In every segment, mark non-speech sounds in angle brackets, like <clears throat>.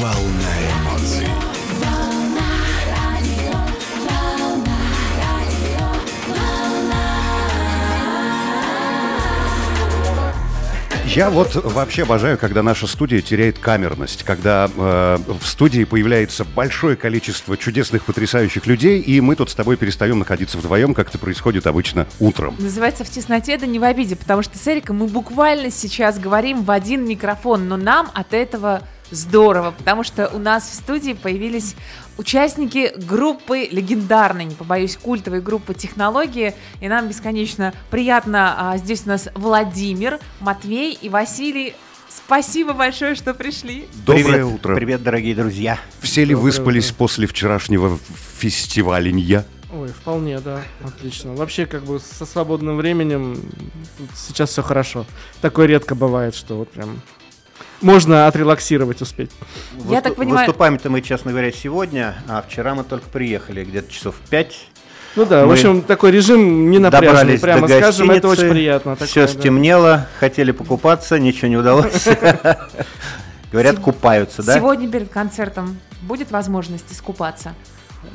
Волна эмоций. Я вот вообще обожаю, когда наша студия теряет камерность, когда э, в студии появляется большое количество чудесных, потрясающих людей, и мы тут с тобой перестаем находиться вдвоем, как это происходит обычно утром. Называется в тесноте, да не в обиде, потому что с Эриком мы буквально сейчас говорим в один микрофон, но нам от этого здорово, потому что у нас в студии появились участники группы легендарной, не побоюсь, культовой группы «Технологии», и нам бесконечно приятно. А, здесь у нас Владимир, Матвей и Василий. Спасибо большое, что пришли. Доброе Привет, утро. Привет, дорогие друзья. Все ли выспались после вчерашнего фестиваля? Ой, вполне, да, отлично. Вообще, как бы со свободным временем сейчас все хорошо. Такое редко бывает, что вот прям можно отрелаксировать успеть. Я так понимаю- Выступаем-то мы, честно говоря, сегодня, а вчера мы только приехали, где-то часов в пять. Ну да, в Мы общем, такой режим не напряженный, Добрались прямо до скажем, это гостиницы, очень приятно. Все такое, да. стемнело, хотели покупаться, ничего не удалось. <laughs> Говорят, купаются, да? Сегодня перед концертом будет возможность искупаться.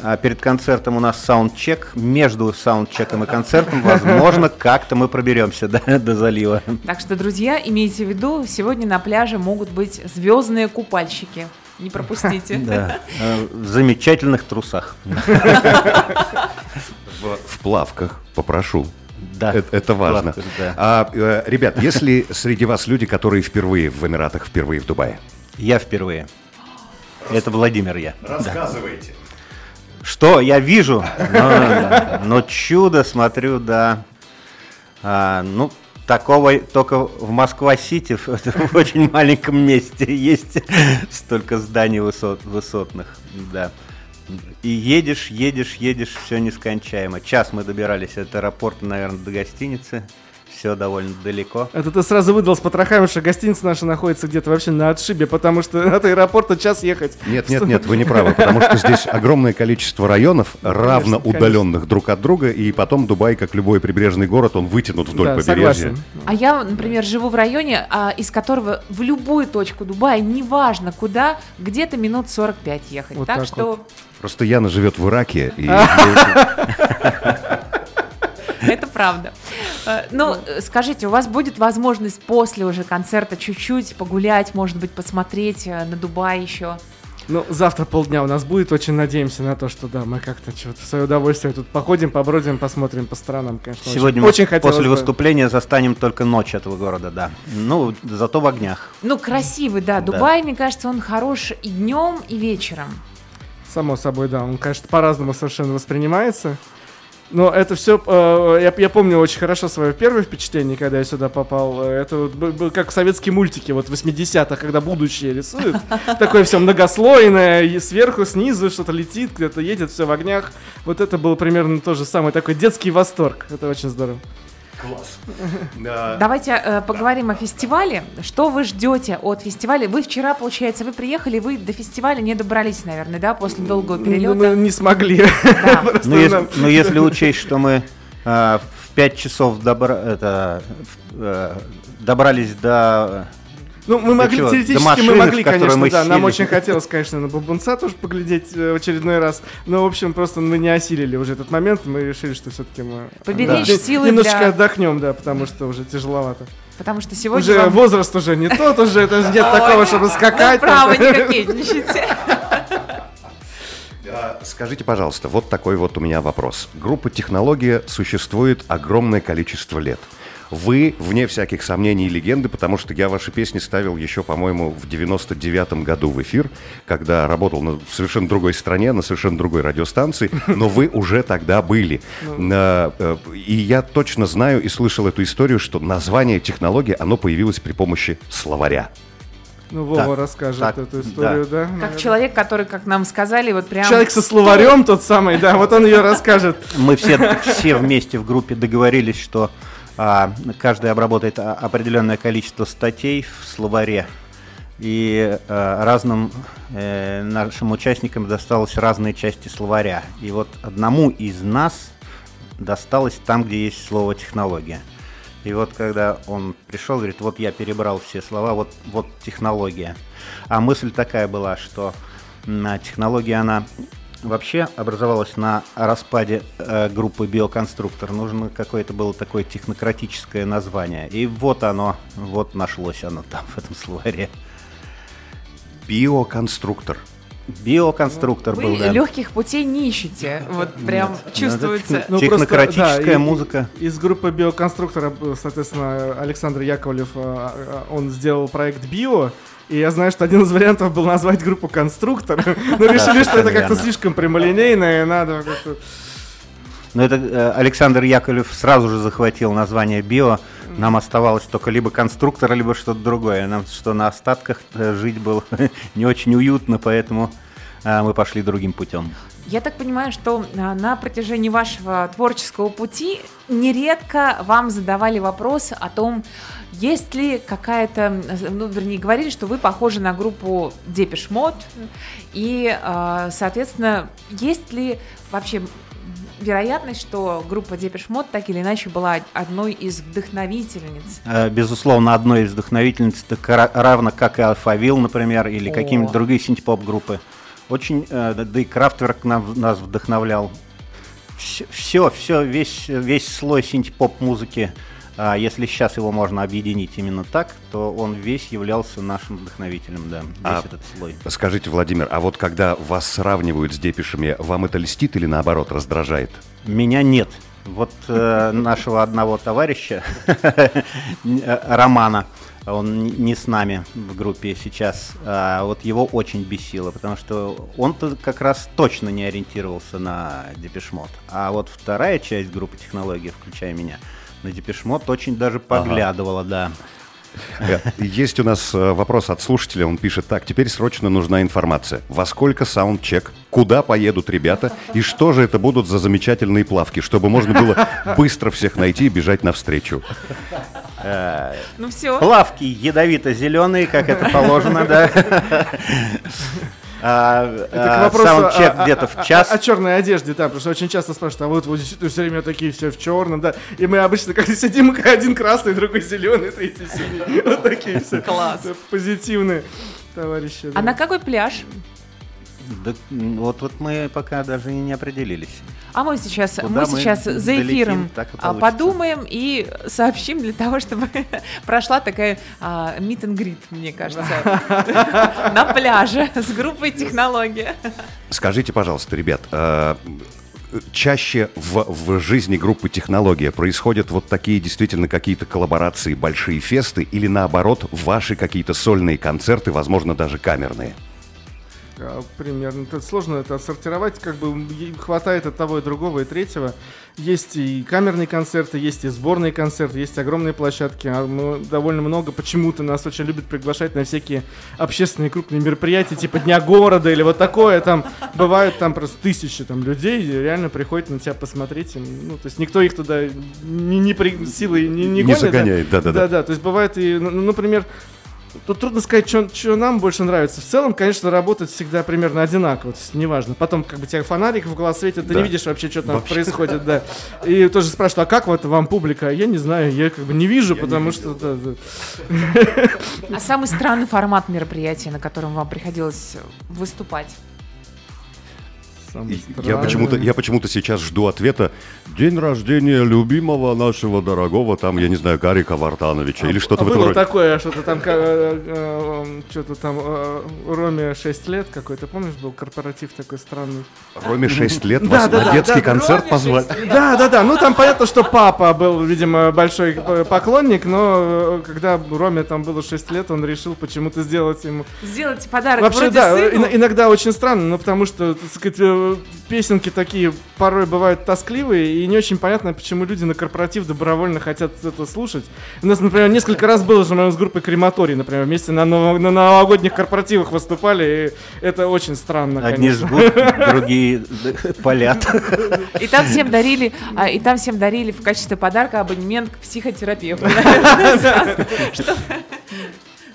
А перед концертом у нас саундчек. Между саундчеком и концертом, возможно, <laughs> как-то мы проберемся до, до залива. Так что, друзья, имейте в виду, сегодня на пляже могут быть звездные купальщики. Не пропустите. <laughs> Да. э, В замечательных трусах. В, плавках, попрошу. Да. Это, это важно. Плавках, да. А, э, ребят, если среди вас люди, которые впервые в Эмиратах, впервые в Дубае? Я впервые. Это Владимир я. Рассказывайте. Что я вижу? Но, но чудо смотрю, да. А, ну, такого только в Москва-Сити, в, <laughs> очень маленьком месте есть столько зданий высот, высотных, да. И едешь, едешь, едешь, все нескончаемо. Час мы добирались от аэропорта, наверное, до гостиницы. Все довольно далеко. Это ты сразу выдал с потрохами, что гостиница наша находится где-то вообще на отшибе, потому что <laughs> от аэропорта час ехать. Нет, нет, нет, вы не правы, потому что здесь огромное количество районов, равно конечно. удаленных друг от друга, и потом Дубай, как любой прибрежный город, он вытянут вдоль Да, побережья. согласен. А я, например, живу в районе, а, из которого в любую точку Дубая, неважно куда, где-то минут 45 ехать. Вот так, так что Просто Яна живет в Ираке, и <laughs> это правда. Э, Ну, э, скажите, у вас будет возможность после уже концерта чуть-чуть погулять, может быть, посмотреть э, на Дубай еще? Ну, завтра полдня у нас будет, очень надеемся на то, что да, мы как-то что-то в свое удовольствие тут походим, побродим, посмотрим по сторонам, конечно. очень- Сегодня мы очень хотелось после бы. выступления застанем только ночь этого города, да. Ну, зато в огнях. Ну, красивый, да. Да. Дубай, мне кажется, он хорош и днем, и вечером. Само собой, да, он, конечно, по-разному совершенно воспринимается. Но это все, я, я помню очень хорошо свое первое впечатление, когда я сюда попал. Э, Это вот был как советские мультики, вот 80-х, когда будущее рисуют. <laughs> Такое все многослойное, и сверху, снизу что-то летит, где-то едет, все в огнях. Вот это был примерно то же самое, такой детский восторг. Это очень здорово. Давайте э, поговорим о фестивале. Что вы ждете от фестиваля? Вы вчера, получается, вы приехали, вы до фестиваля не добрались, наверное, да, после долгого Ну, перелета? Мы не смогли. Да. <laughs> Просто Ну, если, нам- ну, если учесть, что мы а, в 5 часов добра- это, э, добрались до... Ну, мы могли, чего, теоретически машины, мы могли, конечно, мы да. Нам сели. очень хотелось, конечно, на Бабунца тоже поглядеть э, в очередной раз. Но, в общем, просто мы не осилили уже этот момент. Мы решили, что все-таки мы... Поберечь да, силы Немножечко для- отдохнем, да, потому что уже тяжеловато. Потому что сегодня уже вам... возраст уже не тот, уже это нет такого, чтобы скакать. Право, не <laughs> кокетничайте. А, Скажите, пожалуйста, вот такой вот у меня вопрос. Группа «Технология» существует огромное количество лет. Вы, вне всяких сомнений и легенды, потому что я ваши песни ставил еще, по-моему, в 99-м году в эфир, когда работал на совершенно другой стране, на совершенно другой радиостанции, но вы уже тогда были. На, э, И я точно знаю и слышал эту историю, что название «Технология», оно появилось при помощи словаря. Ну, Вова Так, расскажет так, эту историю, да. Как наверное. человек, который, как нам сказали, вот прям... Человек со словарем тот самый, да, вот он ее расскажет. Мы все, все вместе в группе договорились, что каждый обработает а, определенное количество статей в словаре. И а, разным э, нашим участникам досталось разные части словаря. И вот одному из нас досталось там, где есть слово технология. И вот когда он пришел, говорит, вот я перебрал все слова, вот, вот технология. А мысль такая была, что м, технология, она вообще образовалась на распаде э, группы биоконструктор. Нужно какое-то было такое технократическое название. И вот оно, вот нашлось оно там в этом словаре. Биоконструктор. Биоконструктор Вы был, да. легких путей не ищете. Вот прям Нет. Ну, чувствуется. техно- Технократическая да, и- музыка. Из группы биоконструктора, э, соответственно, Александр Яковлев, э, э, он сделал проект Био, и я знаю, что один из вариантов был назвать группу Конструктор, <laughs> но решили, что это как-то слишком прямолинейно, и надо как-то... Но это э, Александр Яковлев сразу же захватил название био. Нам оставалось только либо конструктор, либо что-то другое. Нам что на остатках э, жить было <laughs> не очень уютно, поэтому э, мы пошли другим путем. Я так понимаю, что а, на протяжении вашего творческого пути нередко вам задавали вопрос о том, есть ли какая-то, ну, вернее, говорили, что вы похожи на группу Depeche Mode, и, а, соответственно, есть ли вообще вероятность, что группа Depeche Mode так или иначе была одной из вдохновительниц? Э, Безусловно, одной из вдохновительниц, так ра- равно как и Алфавил, например, или какие-нибудь другие синтепоп-группы. Очень, э, да и Крафтверк нас вдохновлял. Все, все, весь, весь слой синтепоп-музыки, а, если сейчас его можно объединить именно так, то он весь являлся нашим вдохновителем, да, весь А этот слой. Скажите, Владимир, а вот когда вас сравнивают с депишами, вам это льстит или наоборот раздражает? Меня нет. Вот э, <laughs> нашего одного товарища, <laughs> э, Романа, он не с нами в группе сейчас, а вот его очень бесило, потому что он-то как раз точно не ориентировался на Депешмот. А вот вторая часть группы технологий, включая меня, на Депешмот очень даже поглядывала, да. Э, Есть у нас э, вопрос от слушателя, он пишет так, теперь срочно нужна информация. Во сколько саундчек, куда поедут ребята и что же это будут за замечательные плавки, чтобы можно было быстро всех найти и бежать навстречу. Ну все. Плавки ядовито-зеленые, как это положено, да. А, Это к а, вопросу Саундчек где-то в час. О, о черной одежде, да, потому что очень часто спрашивают, а вот вы действительно все время такие все в черном, да. И мы обычно как <laughs> сидим, один красный, другой зеленый, третий синий. Вот такие все. Класс. Позитивные товарищи. А да. на какой пляж? Да, вот, вот мы пока даже и не определились. А мы сейчас, Куда мы мы сейчас за долетим, эфиром так и а, подумаем и сообщим для того, чтобы <laughs> прошла такая а, meet and greet, мне кажется, <laughs> на пляже с группой технология. Скажите, пожалуйста, ребят, э, чаще в, в жизни группы «Технология» происходят вот такие действительно какие-то коллаборации, большие фесты или наоборот ваши какие-то сольные концерты, возможно, даже камерные? А, Примерно. Это сложно это отсортировать, как бы хватает от того и другого и третьего. Есть и камерные концерты, есть и сборные концерты, есть огромные площадки. А мы довольно много почему-то нас очень любят приглашать на всякие общественные крупные мероприятия, типа Дня города или вот такое. Там бывают там просто тысячи там людей, реально приходят на тебя посмотреть. Ну, то есть никто их туда не, не при- силой не, не, Не гонит, да. загоняет, да-да-да. Да-да, то есть бывает и, ну, например, Тут трудно сказать, что нам больше нравится. В целом, конечно, работать всегда примерно одинаково. То есть, неважно. Потом, как бы, тебя фонарик в глаз светит, ты Да. не видишь вообще, что там происходит, да. И тоже спрашивают, а как вот вам публика? Я не знаю, я как бы не вижу, потому что... да, да. А самый странный формат мероприятия, на котором вам приходилось выступать? Самый Я почему-то, я почему-то сейчас жду ответа «День рождения любимого нашего дорогого, там, я не знаю, Гарика Вартановича» или что-то А в этом было роде. такое, что-то там, что-то там, э, Роме 6 лет какой-то, помнишь, был корпоратив такой странный? Роме 6 лет, Да, вас да, на да, детский концерт позвали. Да, да, да. Ну там понятно, что папа был, видимо, большой э, поклонник, но э, когда Роме там было 6 лет, он решил почему-то сделать ему. Сделайте подарок Вообще, да, иногда очень странно, но потому что, так сказать, песенки такие порой бывают тоскливые, и не очень понятно, почему люди на корпоратив добровольно хотят это слушать. У нас, например, несколько раз было же мы с группой Крематорий, например, вместе на, ново- на новогодних корпоративах выступали, и это очень странно, Одни конечно. жгут, <laughs> другие палят. И там всем дарили, а, и там всем дарили в качестве подарка абонемент к психотерапевту. <laughs> <laughs>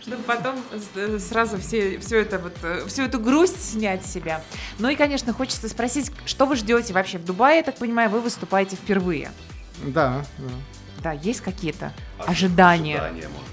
Чтобы чтобы потом с- сразу все, все это вот, э, всю эту грусть снять с себя. Ну и, конечно, хочется спросить, что вы ждете вообще в Дубае, я так понимаю, вы выступаете впервые. Да, да. Да, есть какие-то ожидания? Ожидания, может.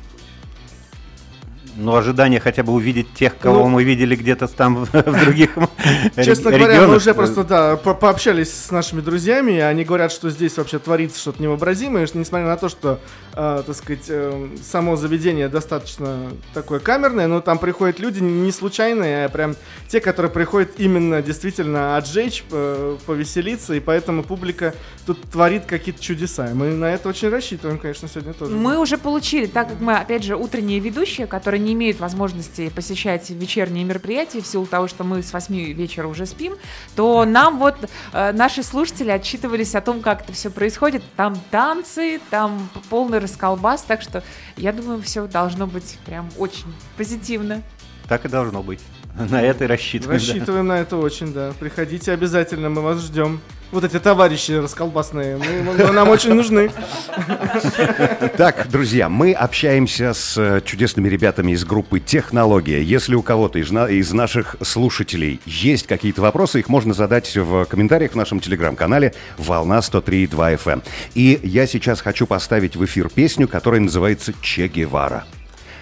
Ну, ожидание хотя бы увидеть тех, кого Ну, мы видели где-то там в других <laughs> Честно говоря, мы уже просто, да, по- пообщались с нашими друзьями, и они говорят, что здесь вообще творится что-то невообразимое, что несмотря на то, что, э, так сказать, э, само заведение достаточно такое камерное, но там приходят люди не случайные, а прям те, которые приходят именно действительно отжечь, э, повеселиться, и поэтому публика тут творит какие-то чудеса. И Мы на это очень рассчитываем, конечно, сегодня тоже. Мы уже получили, так как мы, опять же, утренние ведущие, которые не имеют возможности посещать вечерние мероприятия в силу того, что мы с 8 вечера уже спим, то нам вот э, наши слушатели отчитывались о том, как это все происходит. Там танцы, там полный расколбас, так что я думаю, все должно быть прям очень позитивно. Так и должно быть. <laughs> На это и рассчитываем. да. Рассчитываем на это очень, да. Приходите обязательно, мы вас ждем. Вот эти товарищи расколбасные, мы- мы- нам очень нужны. <laughs> Так, друзья, мы общаемся с э, чудесными ребятами из группы «Технология». Если у кого-то из, из наших слушателей есть какие-то вопросы, их можно задать в комментариях в нашем телеграм-канале «Волна 103.2 FM». эм». И я сейчас хочу поставить в эфир песню, которая называется «Че Гевара».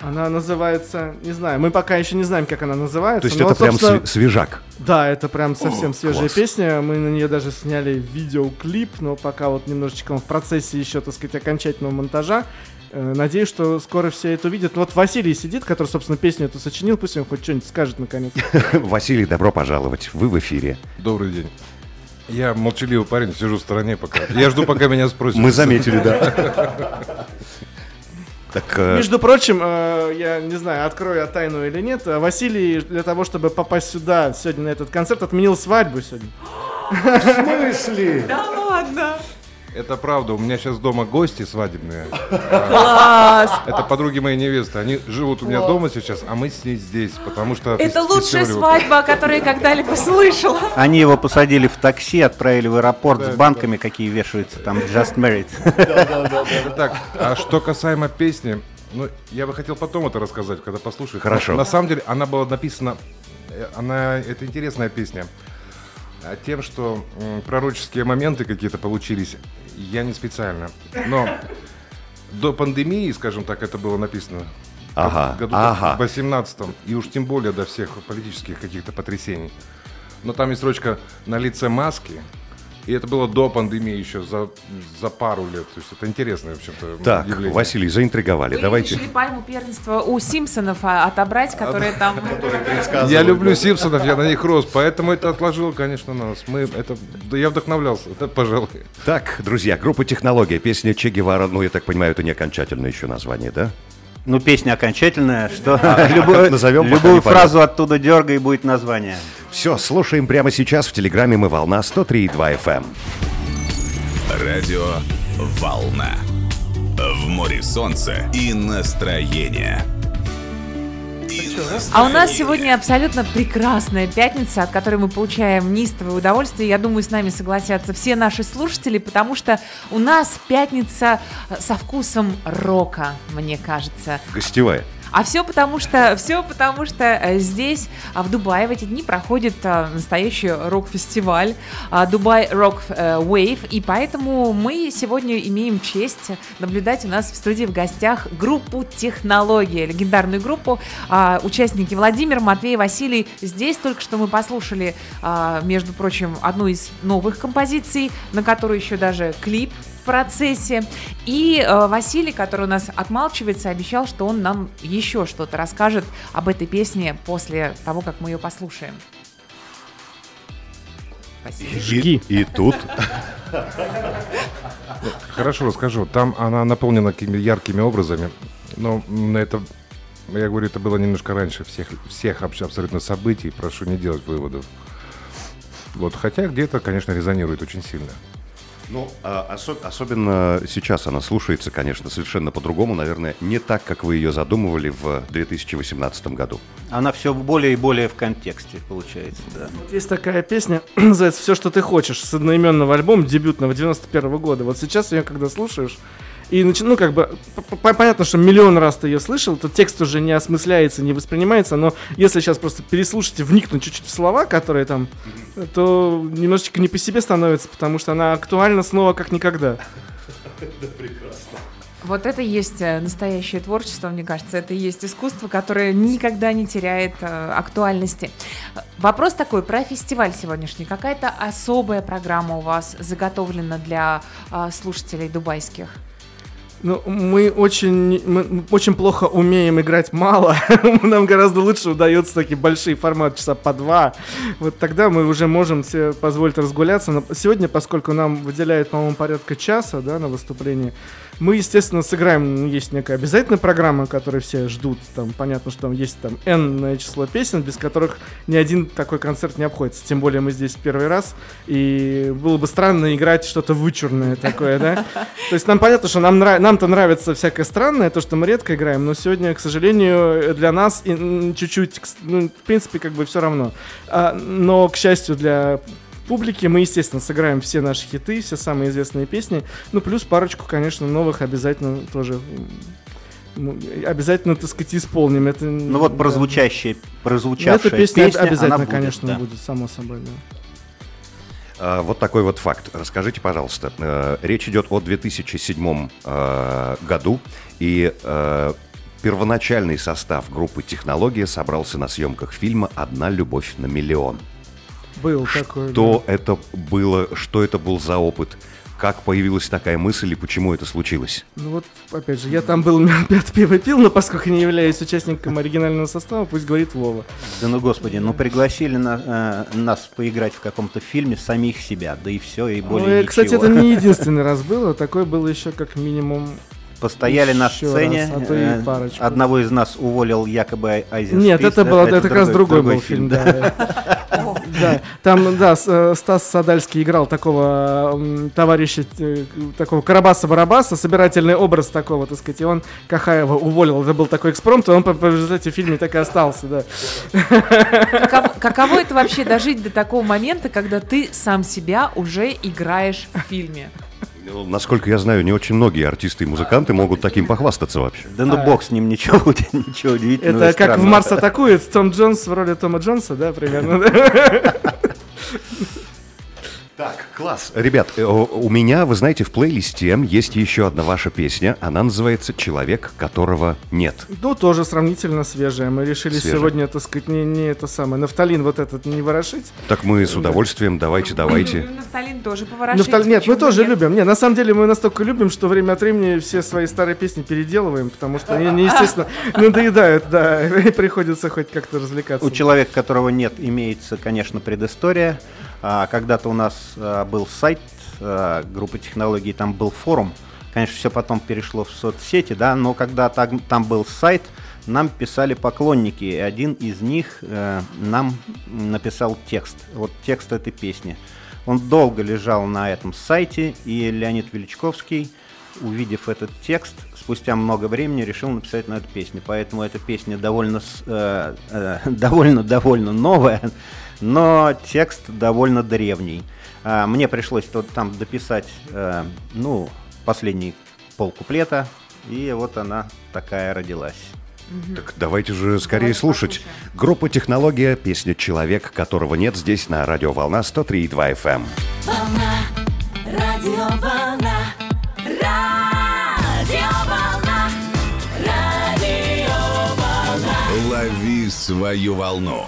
Она называется, не знаю, мы пока еще не знаем, как она называется. То есть но это вот, прям собственно, свежак. Да, это прям совсем О, свежая класс. песня. Мы на нее даже сняли видеоклип, но пока вот немножечко он в процессе еще, так сказать, окончательного монтажа. Э, Надеюсь, что скоро все это увидят. Вот Василий сидит, который, собственно, песню эту сочинил, пусть он хоть что-нибудь скажет наконец. <laughs> Василий, добро пожаловать. Вы в эфире. Добрый день. Я молчаливый парень, сижу в стороне пока. Я жду, пока меня спросят. Мы заметили, да. <laughs> Так, э, Между прочим, э, я не знаю, открою я тайну или нет, а Василий для того, чтобы попасть сюда сегодня на этот концерт, отменил свадьбу сегодня. Да ладно! Это правда, у меня сейчас дома гости свадебные. Класс! Это подруги моей невесты. Они живут у меня дома сейчас, а мы с ней здесь, потому что... Это лучшая свадьба, о которой я когда-либо слышала. Они его посадили в такси, отправили в аэропорт с банками, какие вешаются там Just Married. <laughs> Так, а что касаемо песни, ну, я бы хотел потом это рассказать, когда послушаешь. Хорошо. На, на самом деле, она была написана... э, Она... Это интересная песня. А Тем, что пророческие моменты какие-то получились, я не специально. Но до пандемии, скажем так, это было написано. Ага, в году ага. в 18 и уж тем более до всех политических каких-то потрясений. Но там есть строчка на лице маски, и это было до пандемии еще, за, за пару лет. То есть это интересное, в общем-то, Так, явление. Василий, заинтриговали. Вы Давайте. решили пальму первенства у Симпсонов а, отобрать, которые там... <laughs> Я люблю Симпсонов, я на них рос, поэтому это отложил, конечно, на нас. Мы это, да я вдохновлялся, да, пожалуй. Так, друзья, группа «Технология», песня Че Гевара, ну, я так понимаю, это не окончательное еще название, да? Ну, песня окончательная, что как любую, назовем, фразу оттуда дергай, будет название. Все, слушаем прямо сейчас в Телеграме «Мы волна» 103,2 FM. Радио «Волна». В море солнца и настроения. А у нас сегодня абсолютно прекрасная пятница, от которой мы получаем неистовое удовольствие. Я думаю, с нами согласятся все наши слушатели, потому что у нас пятница со вкусом рока, мне кажется. Гостевая. А все потому что, все потому что э, здесь, а, в Дубае, в эти дни проходит а, настоящий рок-фестиваль а, Дубай Рок э, Wave, и поэтому мы сегодня имеем честь наблюдать у нас в студии в гостях группу Технология, легендарную группу. Участники Владимир, Матвей, Василий. Здесь только что мы послушали, между прочим, одну из новых композиций, на которую еще даже клип процессе. И э, Василий, который у нас отмалчивается, обещал, что он нам еще что-то расскажет об этой песне после того, как мы ее послушаем. И, и тут Хорошо расскажу. Там она наполнена какими яркими образами. Но это, я говорю, это было немножко раньше всех, всех вообще абсолютно событий. Прошу не делать выводов. Вот, хотя где-то, конечно, резонирует очень сильно. Ну, а, осо- особенно сейчас она слушается, конечно, совершенно по-другому, наверное, не так, как вы ее задумывали в 2018 году. Она все более и более в контексте, получается, да. Вот Есть такая песня, <clears throat> называется «Все, что ты хочешь», с одноименного альбома, дебютного 91 года. Вот сейчас ее когда слушаешь, и начи- ну, как бы, понятно, что миллион раз ты ее слышал, то текст уже не осмысляется, не воспринимается, но если сейчас просто переслушать и вникнуть чуть-чуть в слова, которые там, то немножечко не по себе становится, потому что она актуальна снова как никогда. Вот это и есть э, настоящее творчество, мне кажется. Это и есть искусство, которое никогда не теряет э, актуальности. Вопрос такой про фестиваль сегодняшний. Какая-то особая программа у вас заготовлена для э, слушателей дубайских? Ну, мы очень, мы очень плохо умеем играть мало. <laughs> Нам гораздо лучше удается такие большие форматы, часа по два. Вот тогда мы уже можем себе позволить разгуляться. Но сегодня, поскольку нам выделяют, по-моему, порядка часа да, на выступление, мы, естественно, сыграем, ну, есть некая обязательная программа, которую все ждут. Там понятно, что там есть там n число песен, без которых ни один такой концерт не обходится. Тем более мы здесь первый раз, и было бы странно играть что-то вычурное такое, да? <laughs> То есть нам понятно, что нам нам-то нравится всякое странное, то, что мы редко играем, но сегодня, к сожалению, для нас чуть-чуть, ну, в принципе, как бы все равно. А, но, к счастью, для публике. Мы, естественно, сыграем все наши хиты, все самые известные песни. Ну, плюс парочку, конечно, новых обязательно тоже обязательно, так сказать, исполним. Это, ну вот прозвучащая, прозвучавшая ну, Эта песня, песня обязательно, будет, конечно, да. будет, само собой, да. А, Вот такой вот факт. Расскажите, пожалуйста. э, Речь идет о 2007 э, году, и э, первоначальный состав группы «Технология» собрался на съемках фильма «Одна любовь на миллион». Был такой. Что это было, что это был за опыт? Как появилась такая мысль и почему это случилось? Ну вот, опять же, я там был, <laughs> пят пиво пил, но поскольку не являюсь участником оригинального состава, пусть говорит Вова. Да ну господи, ну пригласили на- э, нас поиграть в каком-то фильме самих себя, да и все, и более Ну, и, ничего. кстати, это не <laughs> единственный раз было, такое было еще как минимум... Постояли на еще сцене, раз, а то и э, парочку. одного из нас уволил якобы Айзеншпиль. Нет, это, да, было, это, как раз другой, был фильм, да. <laughs> Да, там, да, э, Стас Садальский играл такого товарища, э, такого Карабаса-Барабаса, собирательный образ такого, так сказать, и он Кахаева уволил, это был такой экспромт, он по, результате в фильме так и остался, да. Каково это вообще дожить до такого момента, когда ты сам себя уже играешь в фильме? Ну, Насколько я знаю, не очень многие артисты и музыканты могут таким похвастаться вообще. Да ну бог с ним, ничего, <laughs> ничего удивительного. Это как в. Марс атакует, Том Джонс в роли Тома Джонса, да, примерно? <laughs> Так, класс. Ребят, э, у меня, вы знаете, в плейлисте есть еще одна ваша песня. Она называется «Человек, которого нет». Ну, тоже сравнительно свежая. Мы решили Свежая. сегодня, так сказать, не, не это самое, нафталин вот этот не ворошить. Так мы с удовольствием, давайте, давайте. Ну, Нафталин тоже поворошить. Нафталин- нет, мы тоже нет? любим. Не, на самом деле мы настолько любим, что время от времени все свои старые песни переделываем, потому что они, они, естественно, <laughs> надоедают, да, <laughs> и приходится хоть как-то развлекаться. У человека, которого нет, имеется, конечно, предыстория. А, Когда-то у нас а, был сайт а, группы технологий, там был форум. Конечно, все потом перешло в соцсети, да, но когда там был сайт, нам писали поклонники, и один из них э, нам написал текст. Вот текст этой песни. Он долго лежал на этом сайте, и Леонид Величковский, увидев этот текст, спустя много времени решил написать на эту песню. Поэтому эта песня довольно э, э, <laughs> довольно довольно новая, но текст довольно древний. А, Мне пришлось тут там дописать, э, ну, последний полкуплета, и вот она такая родилась. Так давайте же скорее Давайте слушать. послушаем. Группа «Технология», песня «Человек, которого нет» здесь на радио «Волна» 103,2 FM. Волна, радио свою волну.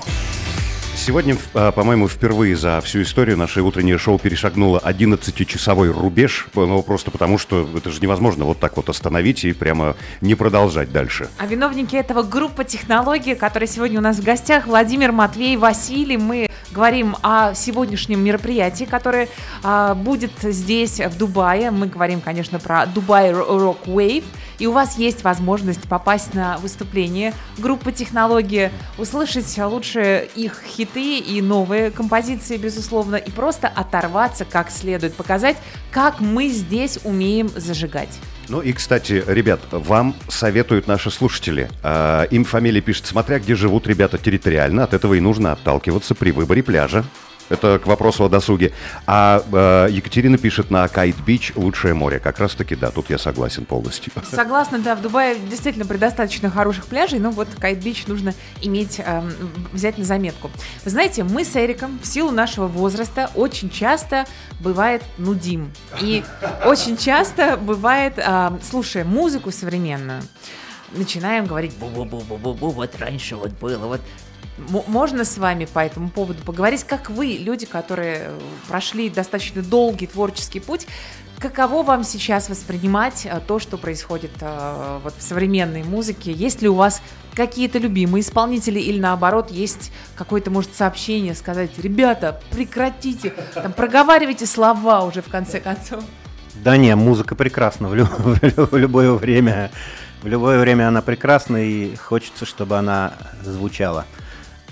Сегодня, а, по-моему, впервые за всю историю наше утреннее шоу перешагнуло 11-часовой рубеж, ну, просто потому что это же невозможно вот так вот остановить и прямо не продолжать дальше. А виновники этого группа технологии, которая сегодня у нас в гостях, Владимир, Матвей, Василий. Мы говорим о сегодняшнем мероприятии, которое а, будет здесь, в Дубае. Мы говорим, конечно, про Дубай Rock Wave. И у вас есть возможность попасть на выступление группы технологии, услышать лучше их хиты и новые композиции, безусловно, и просто оторваться как следует, показать, как мы здесь умеем зажигать. Ну и, кстати, ребят, вам советуют наши слушатели. А, им фамилии пишут, смотря где живут ребята территориально, от этого и нужно отталкиваться при выборе пляжа. Это к вопросу о досуге. А э, Екатерина пишет на Kite Beach лучшее море. Как раз таки, да, тут я согласен полностью. Согласна, да, в Дубае действительно предостаточно хороших пляжей, но вот Kite Beach нужно иметь, эм, взять на заметку. Вы знаете, мы с Эриком в силу нашего возраста очень часто бывает нудим. И очень часто бывает, эм, слушая музыку современную, начинаем говорить бу-бу-бу-бу-бу, вот раньше вот было, вот можно с вами по этому поводу поговорить, как вы, люди, которые э, прошли достаточно долгий творческий путь, каково вам сейчас воспринимать э, то, что происходит э, вот в современной музыке? Есть ли у вас какие-то любимые исполнители или наоборот есть какое-то, может, сообщение сказать, ребята, прекратите, там, проговаривайте слова уже в конце концов. Да не, музыка прекрасна в, лю- <laughs> в лю- в любое время. В любое время она прекрасна и хочется, чтобы она звучала.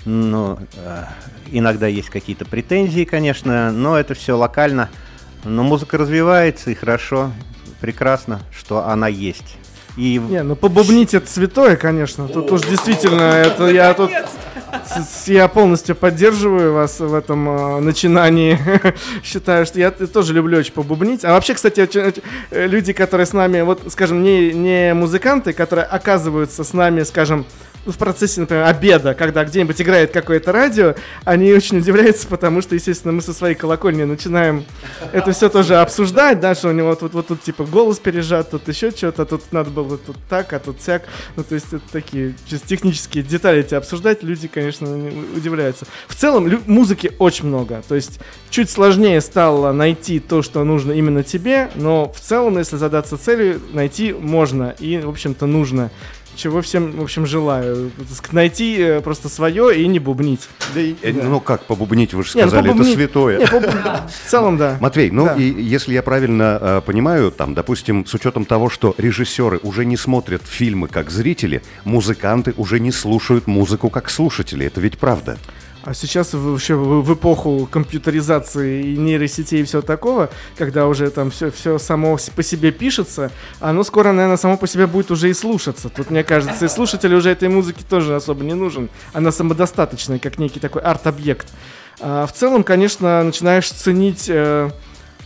Ну, э, иногда есть какие-то претензии, конечно, но это все локально. Но музыка развивается и хорошо, прекрасно, что она есть. И Не, ну побубнить это святое, конечно. Тут уж действительно, это я тут... Я полностью поддерживаю вас в этом э, начинании. <laughs> Считаю, что я тоже люблю очень побубнить. А вообще, кстати, очень- э, люди, которые с нами, вот, скажем, не, не музыканты, которые оказываются с нами, скажем, в процессе, например, обеда, когда где-нибудь играет какое-то радио, они очень удивляются, потому что, естественно, мы со своей колокольни начинаем это все тоже обсуждать, да, что у него тут вот тут типа голос пережат, тут еще что-то, тут надо было тут так, а тут сяк. Ну, то есть это такие чисто технические детали эти обсуждать, люди, конечно, не- удивляются. В целом, музыки очень много, то есть чуть сложнее стало найти то, что нужно именно тебе, но в целом, если задаться целью, найти можно и, в общем-то, нужно. Чего всем, в общем, желаю. Найти э, просто свое и не бубнить. Э, Ну как побубнить, вы же Не, ну, сказали, это святое. Не, побу- <laughs> В целом, да. Матвей, ну Да. и если я правильно э, понимаю, там, допустим, с учетом того, что режиссеры уже не смотрят фильмы как зрители, музыканты уже не слушают музыку как слушатели. Это ведь правда. А сейчас вообще в, эпоху компьютеризации и нейросетей и всего такого, когда уже там все, все само по себе пишется, оно скоро, наверное, само по себе будет уже и слушаться. Тут, мне кажется, и слушателю уже этой музыки тоже особо не нужен. Она самодостаточная, как некий такой арт-объект. А в целом, конечно, начинаешь ценить... э,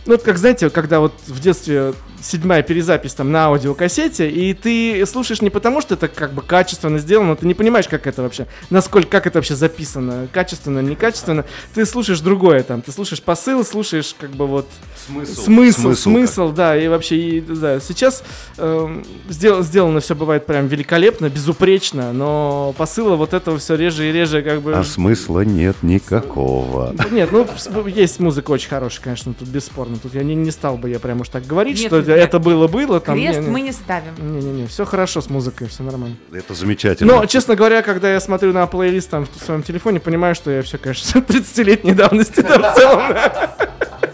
ну, это как, знаете, когда вот в детстве седьмая перезапись там на аудиокассете, и ты слушаешь не потому, что это как бы качественно сделано, ты не понимаешь, как это вообще, насколько, как это вообще записано, качественно, некачественно, ты слушаешь другое там, ты слушаешь посыл, слушаешь как бы вот Смысл. смысл, смысл, да, и вообще, и, да, сейчас эм, сдел- сделано все бывает прям великолепно, безупречно, но посыла вот этого все реже и реже как бы... А смысла нет никакого. Нет, ну, есть музыка очень хорошая, конечно, тут бесспорно. Тут я не, не стал бы я прям уж так говорить, Нет, что нет, это было-было. Там, Крест не, мы не ставим. Не-не-не, все хорошо с музыкой, все нормально. Это замечательно. Но, честно говоря, когда я смотрю на плейлист там в своем телефоне, понимаю, что я все, конечно, <laughs> 30-летней давности там в целом.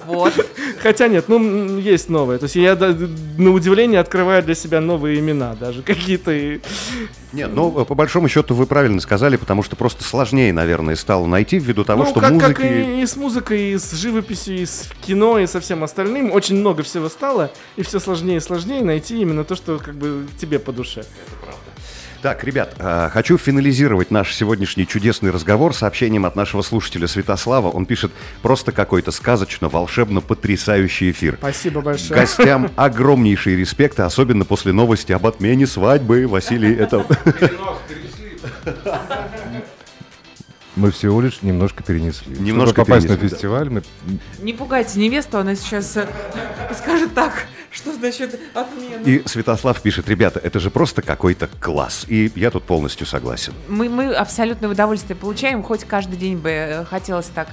Вот. <laughs> Хотя нет, ну, есть новые. То есть я на удивление открываю для себя новые имена, даже какие-то. и- Нет, ну, по большому счету вы правильно сказали, потому что просто сложнее, наверное, стало найти ввиду того, ну, что как, музыки... как и, и с музыкой, и с живописью, и с кино, и со всем остальным. Очень много всего стало, и все сложнее и сложнее найти именно то, что как бы тебе по душе. Так, ребят, э, хочу финализировать наш сегодняшний чудесный разговор сообщением от нашего слушателя Святослава. Он пишет просто какой-то сказочно, волшебно потрясающий эфир. Спасибо большое. Гостям <laughs> огромнейший респект, особенно после новости об отмене свадьбы. Василий, это... <laughs> Мы всего лишь немножко перенесли. Немножко Чтобы попасть перенесли, на да. фестиваль, мы Не пугайте невесту, она сейчас э, скажет так, что значит отмена. И Святослав пишет, ребята, это же просто какой-то класс. И я тут полностью согласен. Мы, мы абсолютное удовольствие получаем, хоть каждый день бы э, хотелось так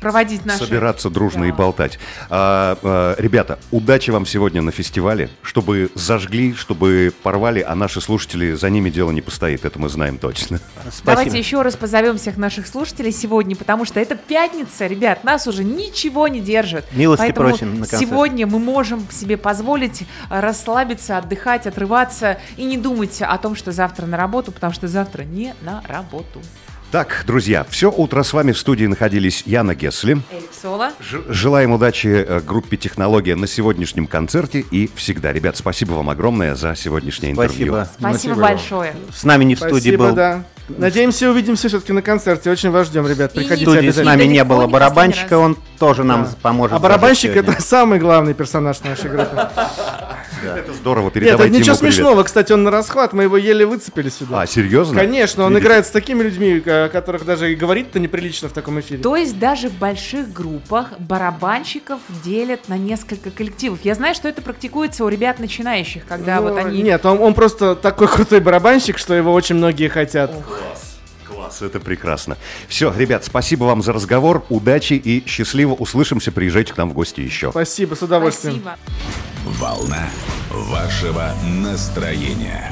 проводить наши... Собираться дружно и Да. болтать. А, а, ребята, удачи вам сегодня на фестивале, чтобы зажгли, чтобы порвали, а наши слушатели за ними дело не постоит, это мы знаем точно. спасибо. Давайте еще раз позовем всех наших слушателей сегодня, потому что это пятница, ребят, нас уже ничего не держит. Милости Поэтому просим на концерт. сегодня мы можем себе позволить э, расслабиться, отдыхать, отрываться и не думать о том, что завтра на работу, потому что завтра не на работу. Так, друзья, все утро с вами в студии находились Яна Гесли. Эрик Соло. Ж- Желаем удачи э, группе «Технология» на сегодняшнем концерте. И всегда, ребят, спасибо вам огромное за сегодняшнее интервью. Спасибо. Спасибо Спасибо. большое. С нами не в студии Спасибо, был да. Надеемся, увидимся все-таки на концерте. Очень вас ждем, ребят. И В Приходите студии с нами не было барабанщика, он тоже нам Да. поможет. А барабанщик это самый главный персонаж нашей группы. <laughs> Это здорово, Нет, передавайте это ничего ему привет. смешного. Кстати, он на расхват, мы его еле выцепили сюда. А, серьезно? Конечно, он Видите? играет с такими людьми, о которых даже и говорить-то неприлично в таком эфире. То есть даже в больших группах барабанщиков делят на несколько коллективов. Я знаю, что это практикуется у ребят начинающих, когда Ну, вот они... Нет, он, он просто такой <laughs> крутой барабанщик, что его очень многие хотят. Класс, это прекрасно. Все, ребят, спасибо вам за разговор, удачи и счастливо услышимся. Приезжайте к нам в гости еще. Спасибо, с удовольствием. Спасибо. Волна вашего настроения.